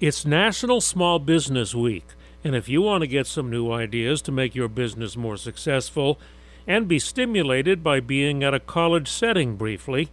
It's National Small Business Week, and if you want to get some new ideas to make your business more successful and be stimulated by being at a college setting briefly,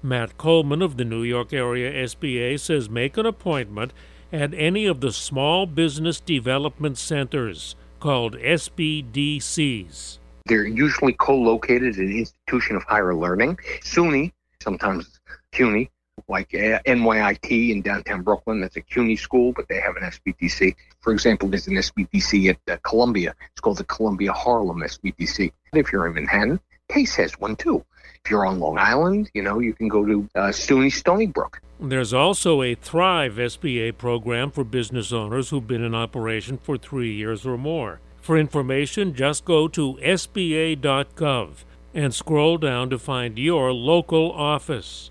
Matt Coleman of the New York Area SBA says make an appointment at any of the small business development centers called SBDCs. They're usually co located at an institution of higher learning, SUNY, sometimes CUNY, like NYIT in downtown Brooklyn. That's a CUNY school, but they have an SBDC. For example, there's an SBDC at uh, Columbia. It's called the Columbia Harlem SBDC. If you're in Manhattan, Pace has one too. If you're on Long Island, you know, you can go to uh, SUNY Stony Brook. There's also a Thrive SBA program for business owners who've been in operation for three years or more. For information, just go to SBA.gov and scroll down to find your local office.